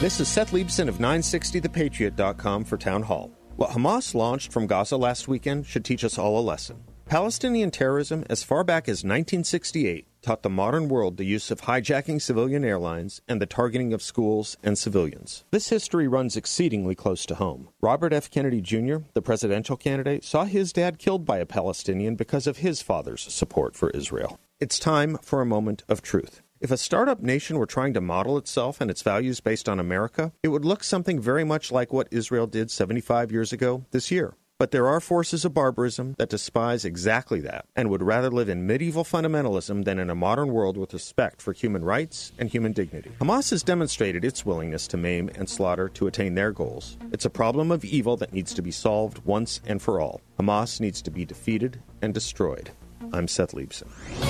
This is Seth Leibsohn of 960thepatriot.com for Town Hall. What Hamas launched from Gaza last weekend should teach us all a lesson. Palestinian terrorism, as far back as 1968, taught the modern world the use of hijacking civilian airlines and the targeting of schools and civilians. This history runs exceedingly close to home. Robert F. Kennedy Jr., the presidential candidate, saw his dad killed by a Palestinian because of his father's support for Israel. It's time for a moment of truth. If a startup nation were trying to model itself and its values based on America, it would look something very much like what Israel did 75 years ago this year. But there are forces of barbarism that despise exactly that and would rather live in medieval fundamentalism than in a modern world with respect for human rights and human dignity. Hamas has demonstrated its willingness to maim and slaughter to attain their goals. It's a problem of evil that needs to be solved once and for all. Hamas needs to be defeated and destroyed. I'm Seth Leibsohn